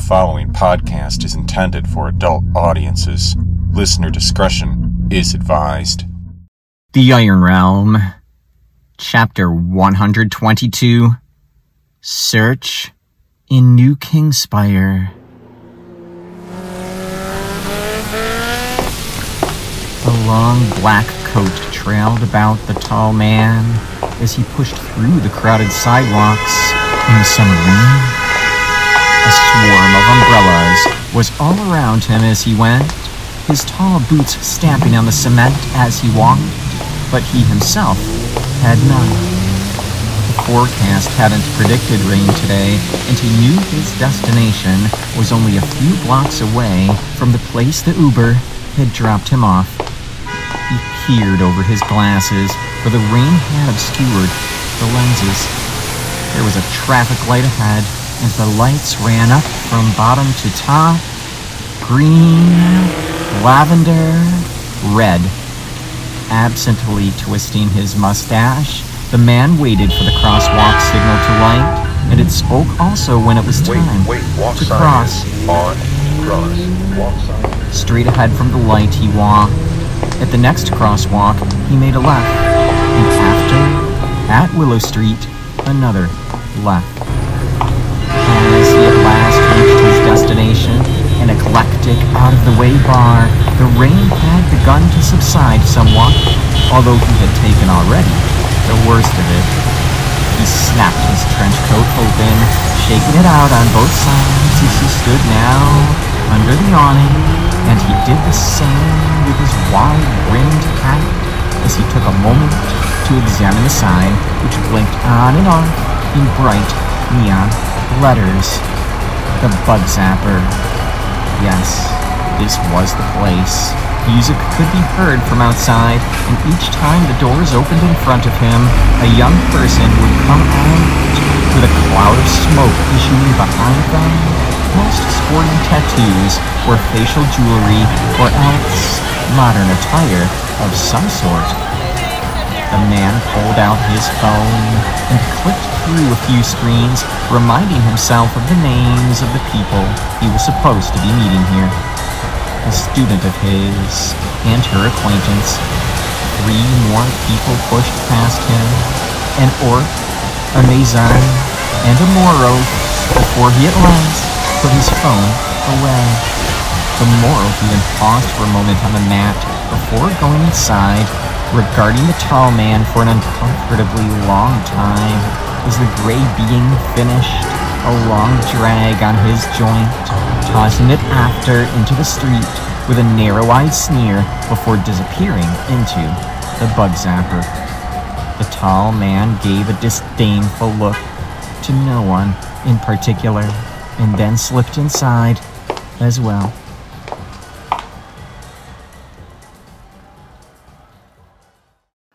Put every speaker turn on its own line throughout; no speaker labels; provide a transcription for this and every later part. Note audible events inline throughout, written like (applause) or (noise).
The following podcast is intended for adult audiences. Listener discretion is advised.
The Iron Realm, Chapter 122 Search in New Kingspire. A long black coat trailed about the tall man as he pushed through the crowded sidewalks in the summer rain. A swarm of umbrellas was all around him as he went, his tall boots stamping on the cement as he walked, but he himself had none. The forecast hadn't predicted rain today, and he knew his destination was only a few blocks away from the place the Uber had dropped him off. He peered over his glasses, for the rain had obscured the lenses. There was a traffic light ahead, and the lights ran up from bottom to top. Green, lavender, red. Absently twisting his mustache, the man waited for the crosswalk signal to light, and it spoke also when it was time
Wait, wait, walk
to cross.
on, cross, walk.
Straight ahead from the light, he walked. At the next crosswalk, he made a left. And after, at Willow Street, another left. An eclectic, out-of-the-way bar, the rain had begun to subside somewhat, although he had taken already the worst of it. He snapped his trench coat open, shaking it out on both sides as he stood now under the awning, and he did the same with his wide-brimmed hat as he took a moment to examine the sign, which blinked on and off in bright neon letters. The Bug Zapper. Yes, this was the place. Music could be heard from outside, and each time the doors opened in front of him, a young person would come out with a cloud of smoke issuing behind them. Most sporting tattoos or facial jewelry, or else modern attire of some sort. The man pulled out his phone and clicked through a few screens, reminding himself of the names of the people he was supposed to be meeting here. A student of his and her acquaintance. Three more people pushed past him. An orc, a Mazan, and a Moro before he at last put his phone away. The Moro even paused for a moment on the mat before going inside, regarding the tall man for an uncomfortably long time as the gray being finished a long drag on his joint, tossing it after into the street with a narrow-eyed sneer before disappearing into the bug zapper. The tall man gave a disdainful look to no one in particular and then slipped inside as well.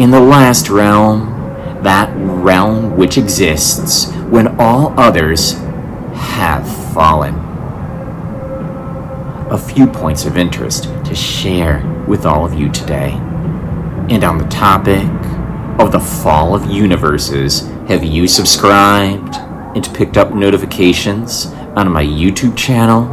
In the last realm, that realm which exists when all others have fallen. A few points of interest to share with all of you today. And on the topic of the fall of universes, have you subscribed and picked up notifications on my YouTube channel?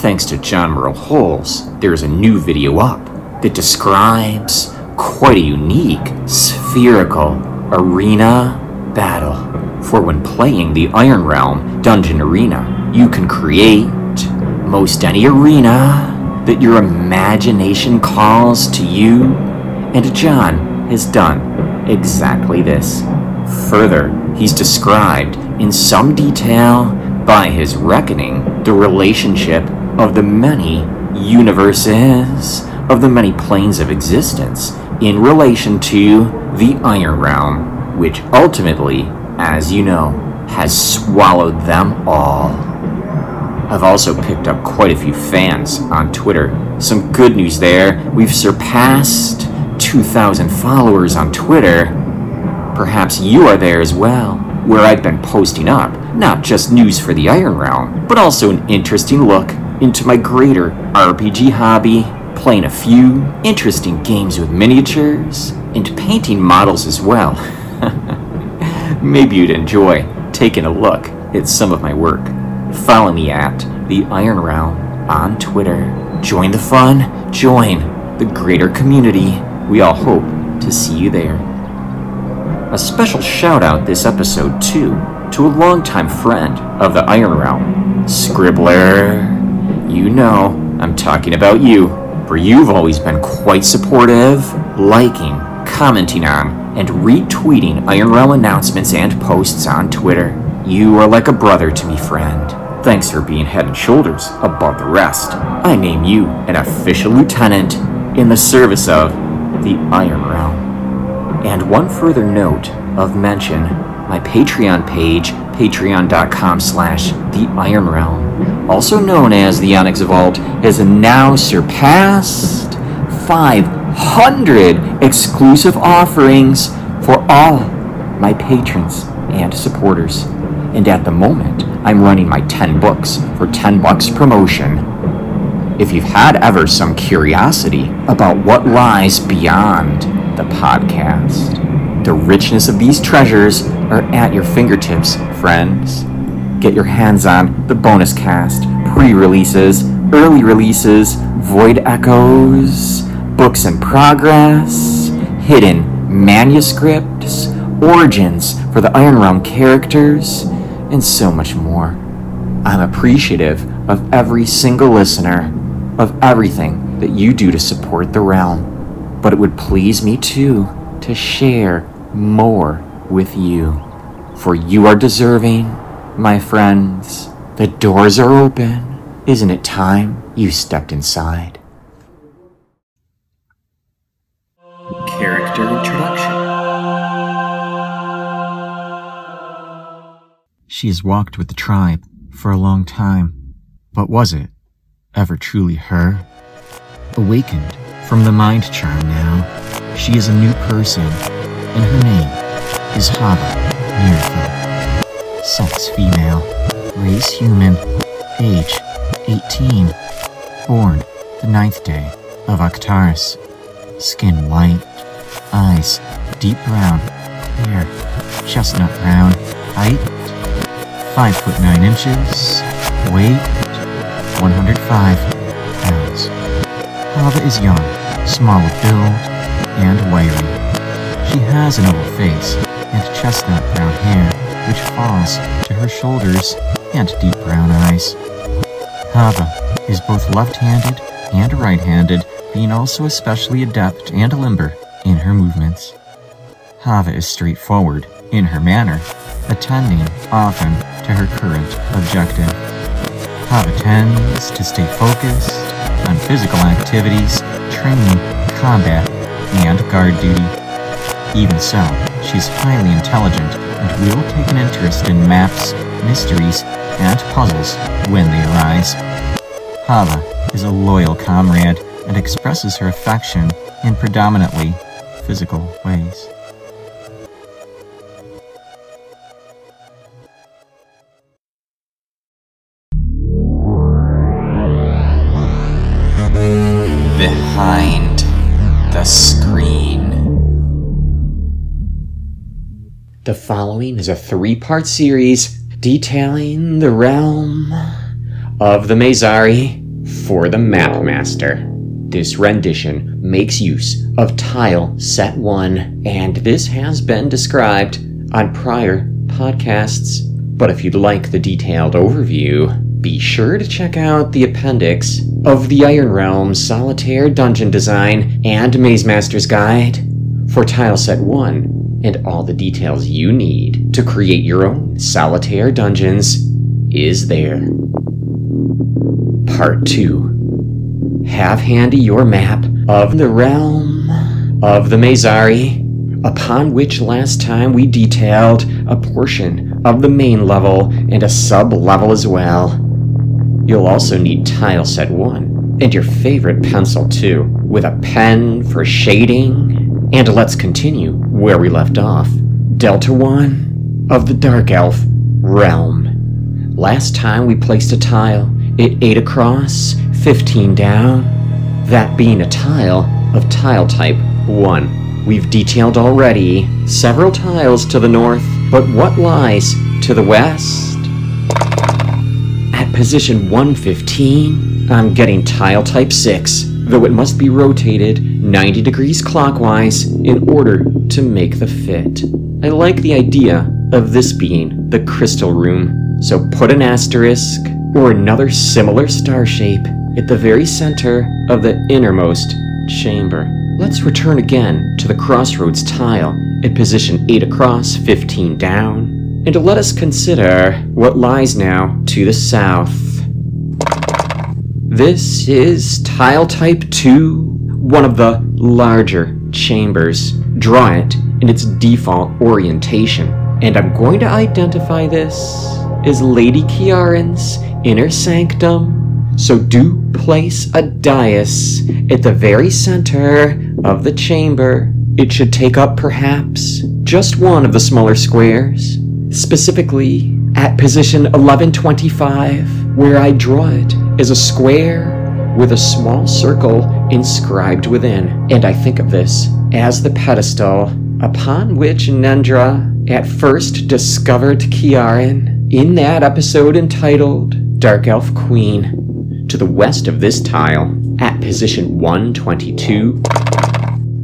Thanks to John Merle Holes, there is a new video up that describes quite a unique spherical arena battle. For when playing the Iron Realm Dungeon Arena, you can create most any arena that your imagination calls to you, and John has done exactly this. Further, he's described in some detail by his reckoning the relationship of the many universes, of the many planes of existence, in relation to the Iron Realm, which ultimately, as you know, has swallowed them all.
I've also picked up quite a few fans on Twitter. Some good news there. We've surpassed 2,000 followers on Twitter. Perhaps you are there as well, where I've been posting up not just news for the Iron Realm, but also an interesting look into my greater RPG hobby, playing a few interesting games with miniatures, and painting models as well. (laughs) Maybe you'd enjoy taking a look at some of my work. Follow me at the Iron Realm on Twitter. Join the fun, join the greater community. We all hope to see you there. A special shout out this episode, too, to a longtime friend of the Iron Realm, Scribbler. You know, I'm talking about you, for you've always been quite supportive, liking, commenting on, and retweeting Iron Realm announcements and posts on Twitter. You are like a brother to me, friend. Thanks for being head and shoulders above the rest. I name you an official lieutenant in the service of the Iron Realm. And one further note of mention, my Patreon page, patreon.com slash the Iron Realm, also known as the Onyx Vault, has now surpassed 500 exclusive offerings for all my patrons and supporters. And at the moment, I'm running my 10 books for 10 bucks promotion. If you've had ever some curiosity about what lies beyond the podcast, the richness of these treasures are at your fingertips, friends. Get your hands on the bonus cast, pre releases, early releases, void echoes, books in progress, hidden manuscripts, origins for the Iron Realm characters, and so much more. I'm appreciative of every single listener, of everything that you do to support the realm, but it would please me too to share more with you. For you are deserving, my friends. The doors are open. Isn't it time you stepped inside? Character introduction.
She has walked with the tribe for a long time, but was it ever truly her? Awakened from the mind charm now, she is a new person, and her name is Hava Mirtha. Sex female, race human, age 18, born the ninth day of Octaris, skin white, eyes deep brown, hair chestnut brown, height 5 foot 9 inches, weight 105 pounds. Hava is young, small of build, and wiry. She has an oval face and chestnut brown hair, which falls to her shoulders, and deep brown eyes. Hava is both left-handed and right-handed, being also especially adept and limber in her movements. Hava is straightforward in her manner, attending often to her current objective. Hava tends to stay focused on physical activities, training, combat, and guard duty. Even so, she's highly intelligent and will take an interest in maps, mysteries, and puzzles when they arise. Hava is a loyal comrade and expresses her affection in predominantly physical ways.
The following is a three part series detailing the realm of the Mazari for the Mapmaster. This rendition makes use of tile set 1, and this has been described on prior podcasts. But if you'd like the detailed overview, be sure to check out the appendix of the Iron Realm Solitaire Dungeon Design and Maze Master's Guide for Tile Set 1 and all the details you need to create your own solitaire dungeons is there. Part 2 Have handy your map of the realm of the Mazari, upon which last time we detailed a portion of the main level and a sub level as well. You'll also need tile set 1, and your favorite pencil too, with a pen for shading. And let's continue where we left off. Delta 1 of the Dark Elf Realm. Last time we placed a tile, it 8 across, 15 down, that being a tile of tile type 1. We've detailed already several tiles to the north, but what lies to the west? At position 115, I'm getting tile type 6, though it must be rotated 90 degrees clockwise in order to make the fit. I like the idea of this being the crystal room, so put an asterisk or another similar star shape at the very center of the innermost chamber. Let's return again to the crossroads tile at position 8 across, 15 down, and let us consider what lies now to the south. This is tile type 2, one of the larger chambers. Draw it in its default orientation, and I'm going to identify this as Lady Kiaran's inner sanctum. So do place a dais at the very center of the chamber. It should take up perhaps just one of the smaller squares, specifically at position 1125, where I draw it as a square with a small circle inscribed within. And I think of this as the pedestal upon which Nendra at first discovered Kiaran in that episode entitled Dark Elf Queen. To the west of this tile, at position 122,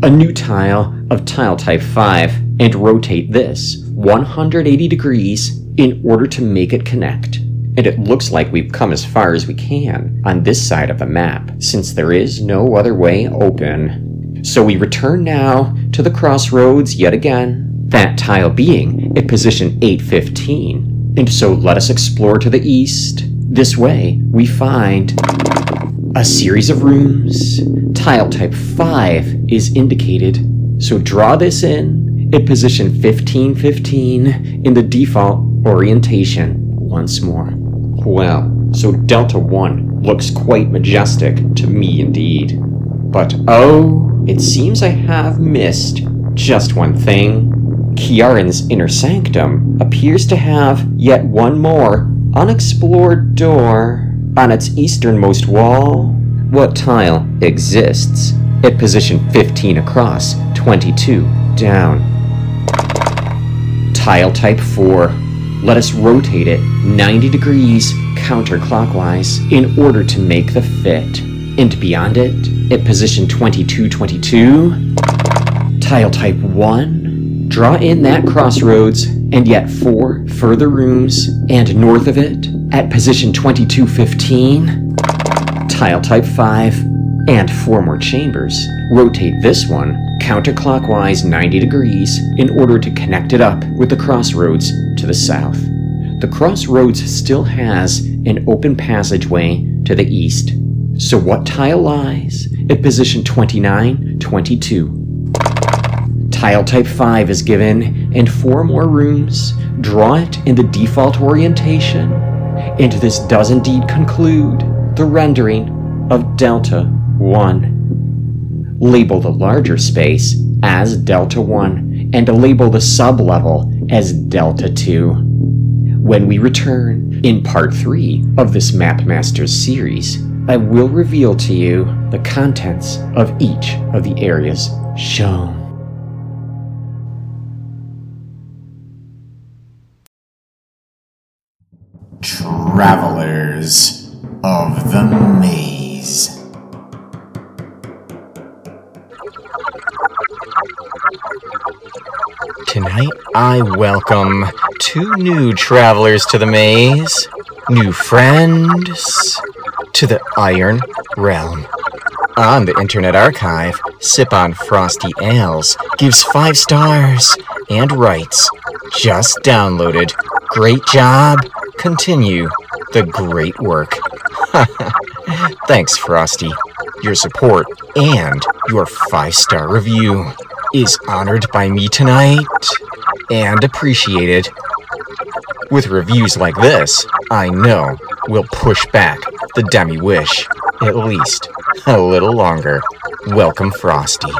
a new tile of tile type 5, and rotate this 180 degrees in order to make it connect. And it looks like we've come as far as we can on this side of the map, since there is no other way open. So we return now to the crossroads yet again, that tile being at position 815. And so let us explore to the east. This way, we find a series of rooms. Tile type 5 is indicated, so draw this in at position 1515 in the default orientation once more. Well, so Delta 1 looks quite majestic to me indeed. But oh, it seems I have missed just one thing. Kiaran's inner sanctum appears to have yet one more unexplored door on its easternmost wall. What tile exists at position 15 across, 22 down? Tile type 4. Let us rotate it 90 degrees counterclockwise in order to make the fit. And beyond it, at position 2222, tile type 1. Draw in that crossroads and yet four further rooms, and north of it, at position 2215, tile type 5, and four more chambers. Rotate this one counterclockwise 90 degrees in order to connect it up with the crossroads to the south. The crossroads still has an open passageway to the east. So what tile lies at position 29, 22? Tile type 5 is given, and four more rooms. Draw it in the default orientation. And this does indeed conclude the rendering of Delta 1. Label the larger space as Delta 1 and label the sublevel as Delta 2. When we return in part 3 of this Mapmasters series, I will reveal to you the contents of each of the areas shown.
Travelers of the Maze.
Tonight, I welcome two new travelers to the maze, new friends to the Iron Realm. On the Internet Archive, Sip on Frosty Ales gives five stars and writes, Just downloaded. Great job. Continue the great work. (laughs) Thanks, Frosty. Your support and your five star review is honored by me tonight and appreciated. With reviews like this, I know we'll push back
the Demi Wish, at least a little longer. Welcome, Frosty.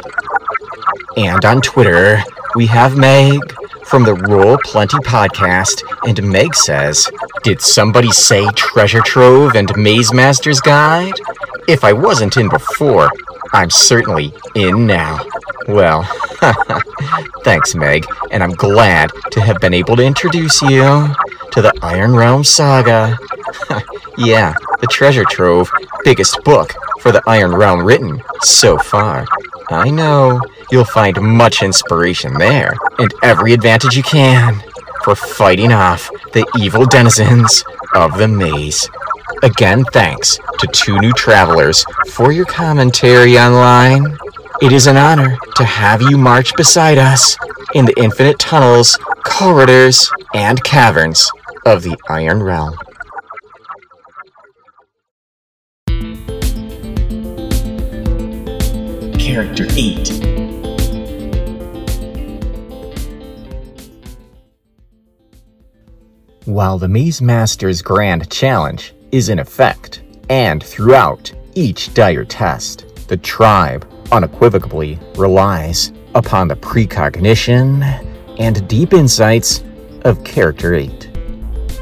And on Twitter, we have Meg from the Roll Plenty podcast, and Meg says, Did somebody say Treasure Trove and Maze Master's Guide? If I wasn't in before, I'm certainly in now. Well, (laughs) thanks, Meg, and I'm glad to have been able to introduce you to the Iron Realm Saga. (laughs) yeah, the Treasure Trove, biggest book for the Iron Realm written so far. I know you'll find much inspiration there, and every advantage you can for fighting off the evil denizens of the maze. Again, thanks to two new travelers for your commentary online. It is an honor to have you march beside us in the infinite tunnels, corridors, and caverns of the Iron Realm.
Character 8
While the Maze Master's Grand Challenge is in effect, and throughout each dire test, the tribe unequivocally relies upon the precognition and deep insights of Character 8.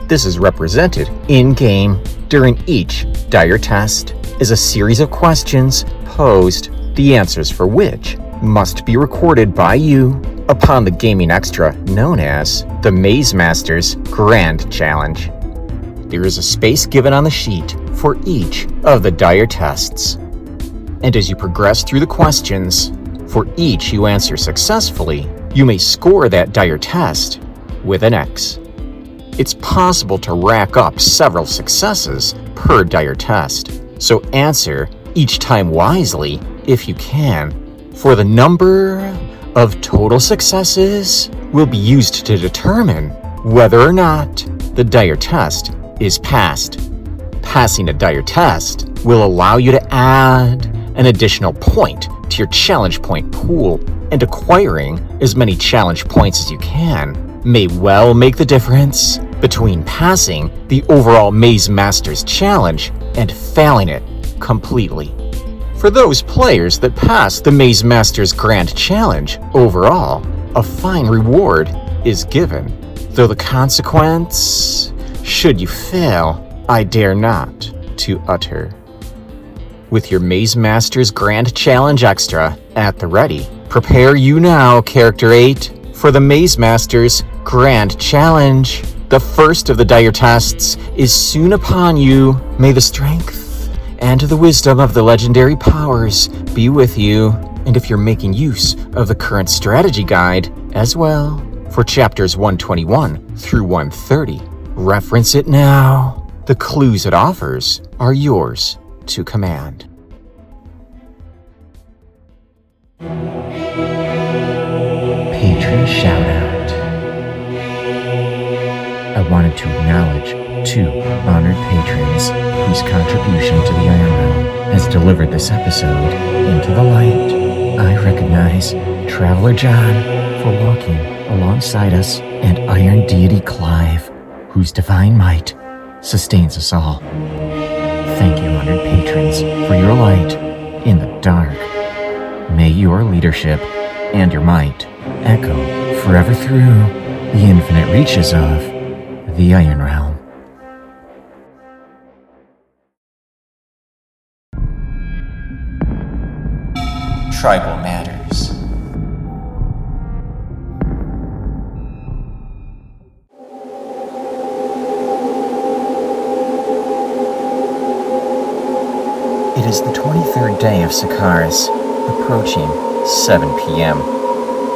This is represented in game during each dire test is a series of questions posed, the answers for which must be recorded by you upon the gaming extra known as the Maze Masters Grand Challenge. There is a space given on the sheet for each of the dire tests. And as you progress through the questions, for each you answer successfully, you may score that dire test with an X. It's possible to rack up several successes per dire test, so answer each time wisely if you can, for the number of total successes will be used to determine whether or not the dire test is passed. Passing a dire test will allow you to add an additional point to your challenge point pool, and acquiring as many challenge points as you can may well make the difference between passing the overall Maze Masters challenge and failing it completely. For those players that pass the Maze Masters Grand Challenge, overall, a fine reward is given, though the consequence, should you fail, I dare not to utter. With your Maze Masters Grand Challenge Extra at the ready, prepare you now, Character 8, for the Maze Masters Grand Challenge. The first of the dire tests is soon upon you. May the strength and the wisdom of the legendary powers be with you. And if you're making use of the current strategy guide as well for chapters 121 through 130, reference it now. The clues it offers are yours to command. Patron shout out. I wanted to acknowledge two honored patrons whose contribution to the Iron Realm has delivered this episode into the light. I recognize Traveler John for walking alongside us, and Iron Deity Clive, whose divine might sustains us all. Patrons, for your light in the dark. May your leadership and your might echo forever through the infinite reaches of the Iron Realm.
Tribal Matters. It is the 23rd day of Sakaris, approaching 7 p.m.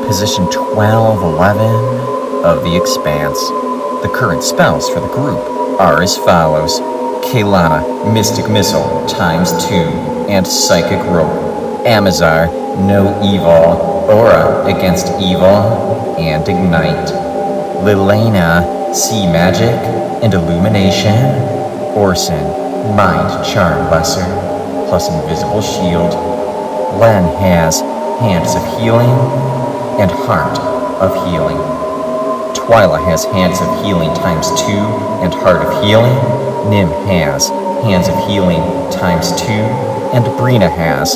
Position 1211 of the Expanse. The current spells for the group are as follows Kaylana, Mystic Missile, times 2, and Psychic Rope. Amazar, No Evil, Aura against Evil, and Ignite. Lilena, See Magic, and Illumination. Orson, Mind Charm Lesser, plus Invisible Shield. Len has Hands of Healing and Heart of Healing. Twyla has Hands of Healing times 2 and Heart of Healing. Nim has
hands of healing times two, and Brina has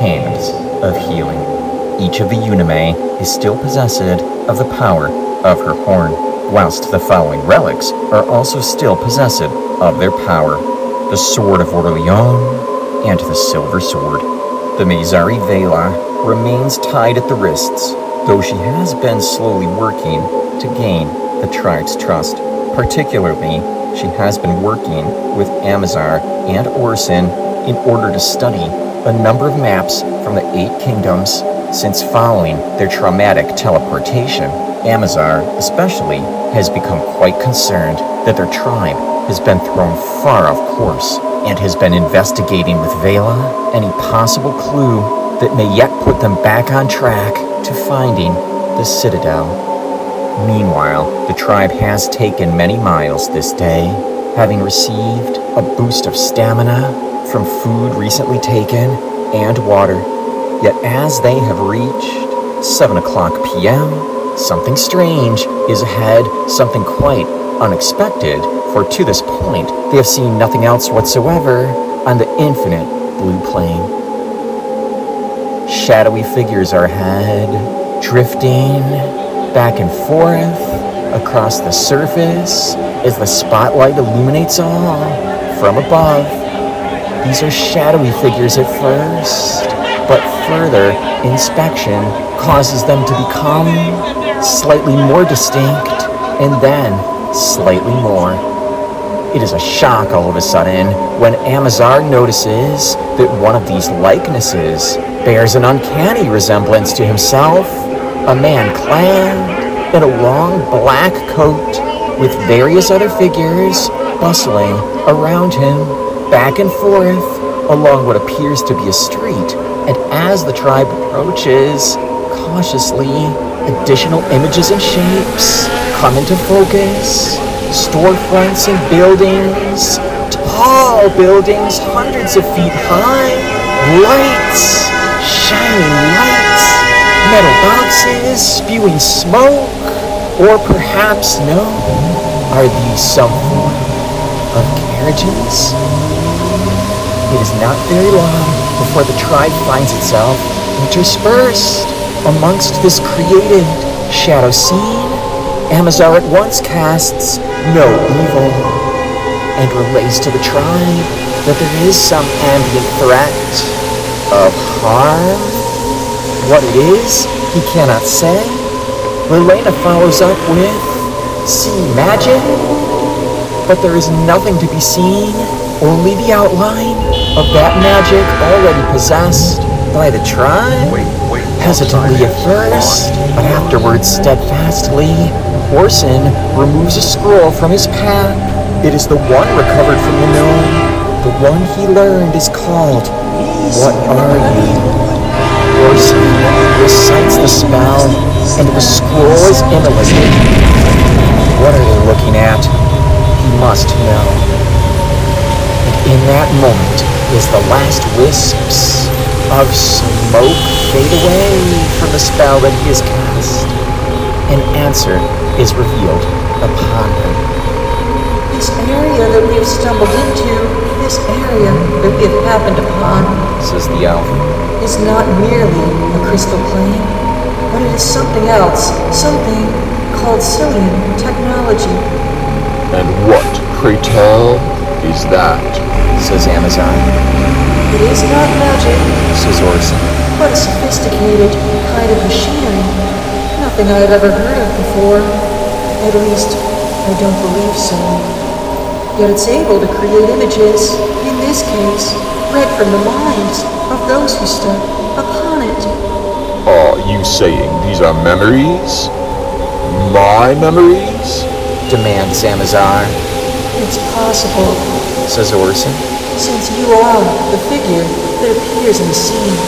hands of healing. Each of the Unime is still possessed of the power of her horn, whilst the following relics are also still possessed of their power the Sword of Orleans and the Silver Sword. The Mizari Vela remains tied at the wrists, though she has been slowly working to gain the tribe's trust. Particularly, she has been working with Amazar and Orson in order to study a number of maps from the Eight Kingdoms since following their traumatic teleportation. Amazar, especially, has become quite concerned that their tribe has been thrown far off course and has been investigating with Vela any possible clue that may yet put them back on track to finding the Citadel. Meanwhile, the tribe has taken many miles this day, having received a boost of stamina from food recently taken and water. Yet as they have reached 7 o'clock p.m., something strange is ahead, something quite unexpected, for to this point they have seen nothing else whatsoever on the infinite blue plane. Shadowy figures are ahead, drifting back and forth across the surface as the spotlight illuminates all from above. These are shadowy figures at first, but further inspection causes them to become slightly more distinct and then slightly more. It is a shock all of a sudden when Amazar notices that one of these likenesses bears an uncanny resemblance to himself, a man clad in a long black coat with various other figures bustling around him, back and forth along what appears to be a street. And as the tribe approaches, cautiously, additional images and shapes come into focus. Storefronts and buildings, tall buildings, hundreds of feet high, lights, shining lights, metal boxes spewing smoke, or perhaps no, are these some form of carriages? It is not very long before the tribe finds itself interspersed amongst this created shadow scene. Amazar at once casts no evil and relays to the tribe that there is some ambient threat of harm. What it is, he cannot say. Lelena follows up with, see magic? But there is nothing to be seen, only the outline of that magic already possessed by the tribe.
Wait.
Hesitantly at first, but afterwards steadfastly, Orson removes a scroll from his pack. It is the one recovered from the gnome. The one he learned is called What Are You? Orson recites the spell, and the scroll is immolated. What are they looking at? He must know. And in that moment, is the last wisps of smoke fade away from the spell that he has cast, an answer is revealed upon him.
This area that we have stumbled into, this area that we have happened upon,
Says the elf.
is not merely a crystal plane, but it is something else, something called Cillian technology.
And what, pray tell, is that?
Says Amazar.
It is not magic,
Says Orson.
but a sophisticated kind of machinery. Nothing I have ever heard of before. At least, I don't believe so. Yet it's able to create images, in this case, read from the minds of those who step upon it.
Are you saying these are memories? My memories?
Demands Amazar.
It's possible,
Says Orson.
Since you are the figure that appears in the scene.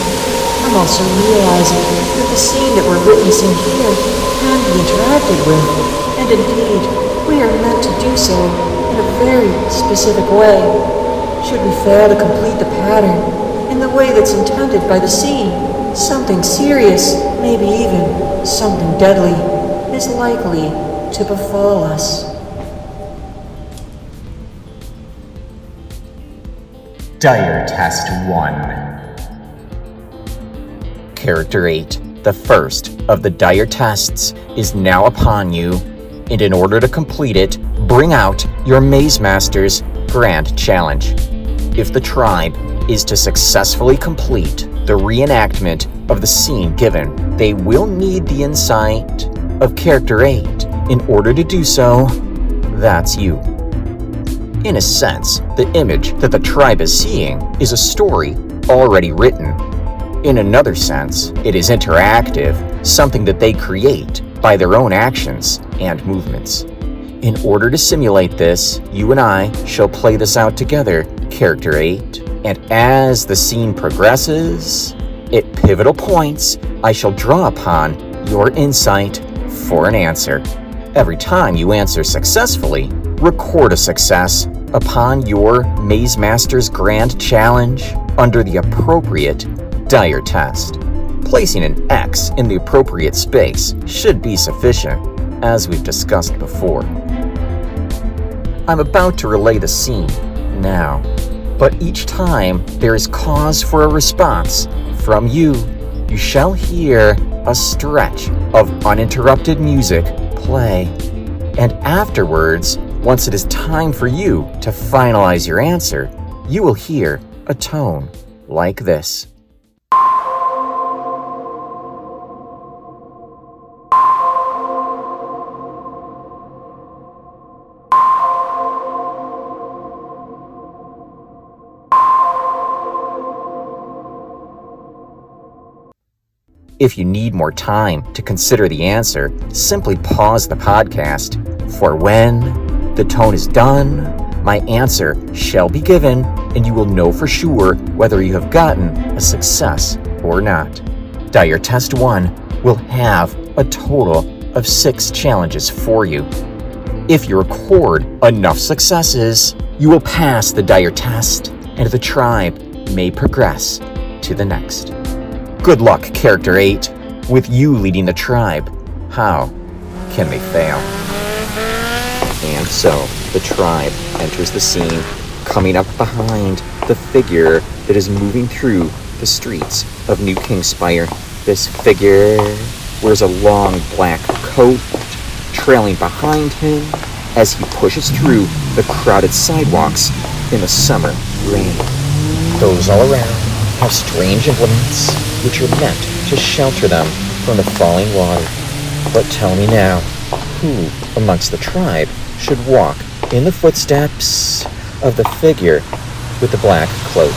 I'm also realizing that the scene that we're witnessing here can be interacted with, and indeed, we are meant to do so in a very specific way. Should we fail to complete the pattern in the way that's intended by the scene, something serious, maybe even something deadly, is likely to befall us.
Dire Test 1. Character 8, the first of the Dire Tests, is now upon you, and in order to complete it, bring out your Maze Master's Grand Challenge. If the tribe is to successfully complete the reenactment of the scene given, they will need the insight of Character 8. In order to do so, that's you. In a sense, the image that the tribe is seeing is a story already written. In another sense, it is interactive, something that they create by their own actions and movements. In order to simulate this, you and I shall play this out together, Character 8, and as the scene progresses, at pivotal points, I shall draw upon your insight for an answer. Every time you answer successfully, record a success upon your Maze Master's Grand Challenge under the appropriate Dire test. Placing an X in the appropriate space should be sufficient, as we've discussed before. I'm about to relay the scene now, but each time there is cause for a response from you, you shall hear a stretch of uninterrupted music play. And afterwards, once it is time for you to finalize your answer, you will hear a tone like this. If you need more time to consider the answer, simply pause the podcast. For when the tone is done, my answer shall be given, and you will know for sure whether you have gotten a success or not. Dire Test 1 will have a total of six challenges for you. If you record enough successes, you will pass the Dire Test, and the tribe may progress to the next. Good luck, Character 8. With you leading the tribe, how can they fail? So, the tribe enters the scene, coming up behind the figure that is moving through the streets of New Kingspire. This figure wears a long black coat, trailing behind him as he pushes through the crowded sidewalks in the summer rain. Those all around have strange implements which are meant to shelter them from the falling water. But tell me now, who amongst the tribe should walk in the footsteps of the figure with the black cloak?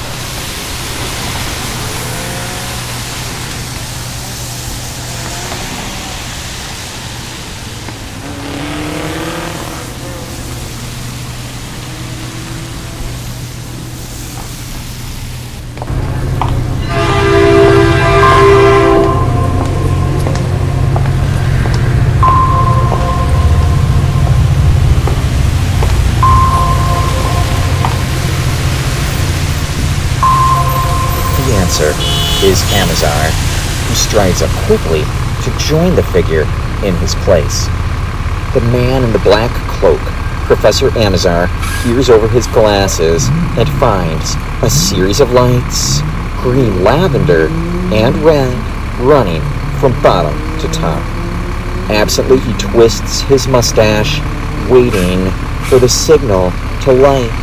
Strides up quickly to join the figure in his place. The man in the black cloak, Professor Amazar, peers over his glasses and finds a series of lights, green lavender and red, running from bottom to top. Absently, he twists his mustache, waiting for the signal to light.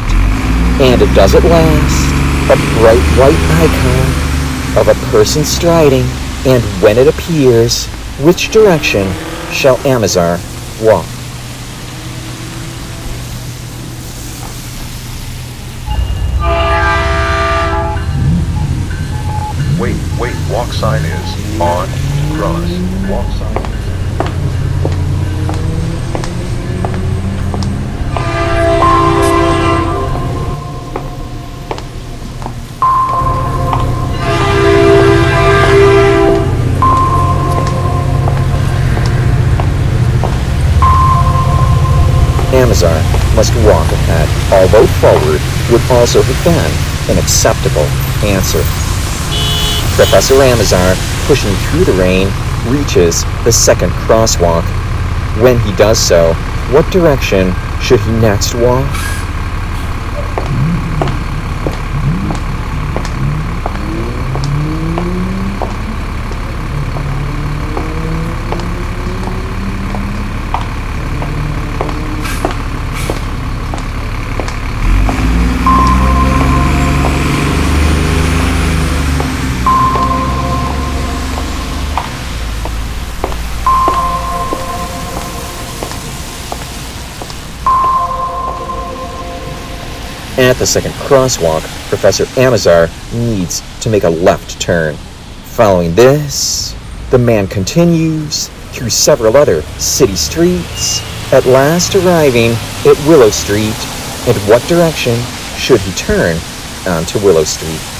And it does at last a bright white icon of a person striding, and when it appears, which direction shall Amazar walk?
Wait, wait, walk sign is on, cross, walk sign.
Amazar must walk ahead, although forward would also have been an acceptable answer. Professor Amazar, pushing through the rain, reaches the second crosswalk. When he does so, what direction should he next walk? At the second crosswalk, Professor Amazar needs to make a left turn. Following this, the man continues through several other city streets, at last arriving at Willow Street. In what direction should he turn onto Willow Street?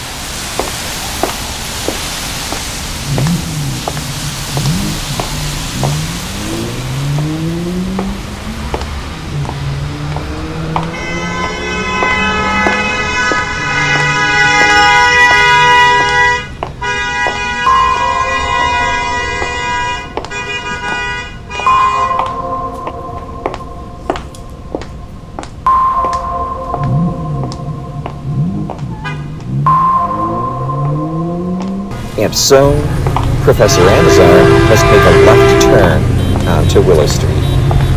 And so, Professor Amazar must make a left turn uh, onto Willow Street.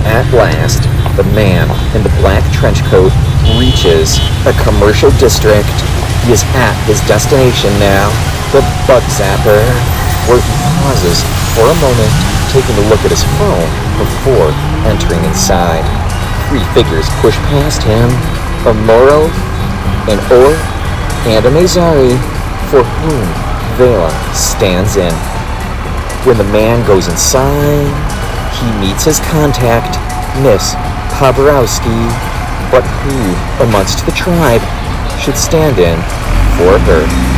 At last, the man in the black trench coat reaches a commercial district. He is at his destination now, the Bug Zapper, where he pauses for a moment, taking a look at his phone before entering inside. Three figures push past him, a Moro, an Or, and a Mazari, for whom Vela stands in. When the man goes inside, he meets his contact, Miss Paborowski, but who amongst the tribe should stand in for her?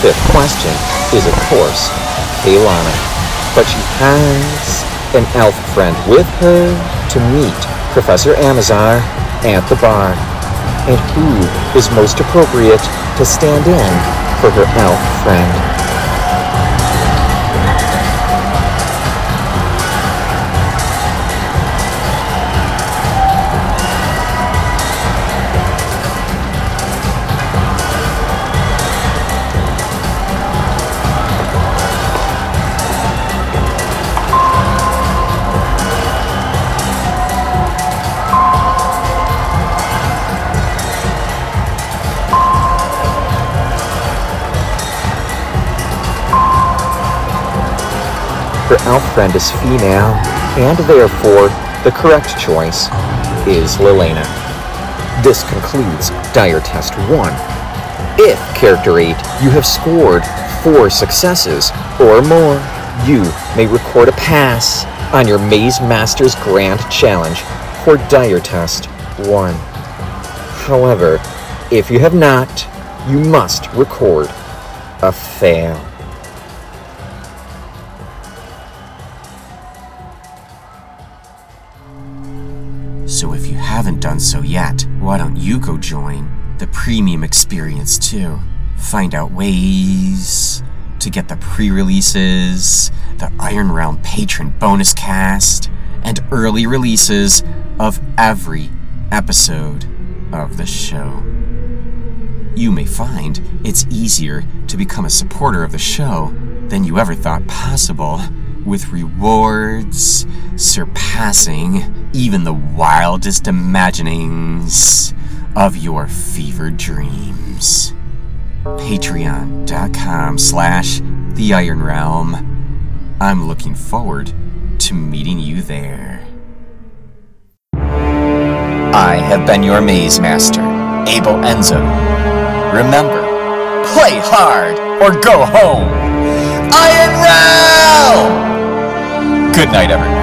Fifth question is, of course, Kaylana. But she has an elf friend with her to meet Professor Amazar at the bar. And who is most appropriate to stand in for her elf friend? Her elf friend is female, and therefore the correct choice is Lilena. This concludes Dire Test 1. If, Character 8, you have scored 4 successes or more, you may record a pass on your Maze Masters Grand Challenge for Dire Test 1. However, if you have not, you must record a fail.
Why don't you go join the premium experience too? Find out ways to get the pre releases, the Iron Realm patron bonus cast, and early releases of every episode of the show. You may find it's easier to become a supporter of the show than you ever thought possible, with rewards surpassing even the wildest imaginings of your fevered dreams. Patreon.com slash The Iron Realm. I'm looking forward to meeting you there.
I have been your maze master, Abel Enzo. Remember, play hard or go home. Iron Realm! Good night, everyone.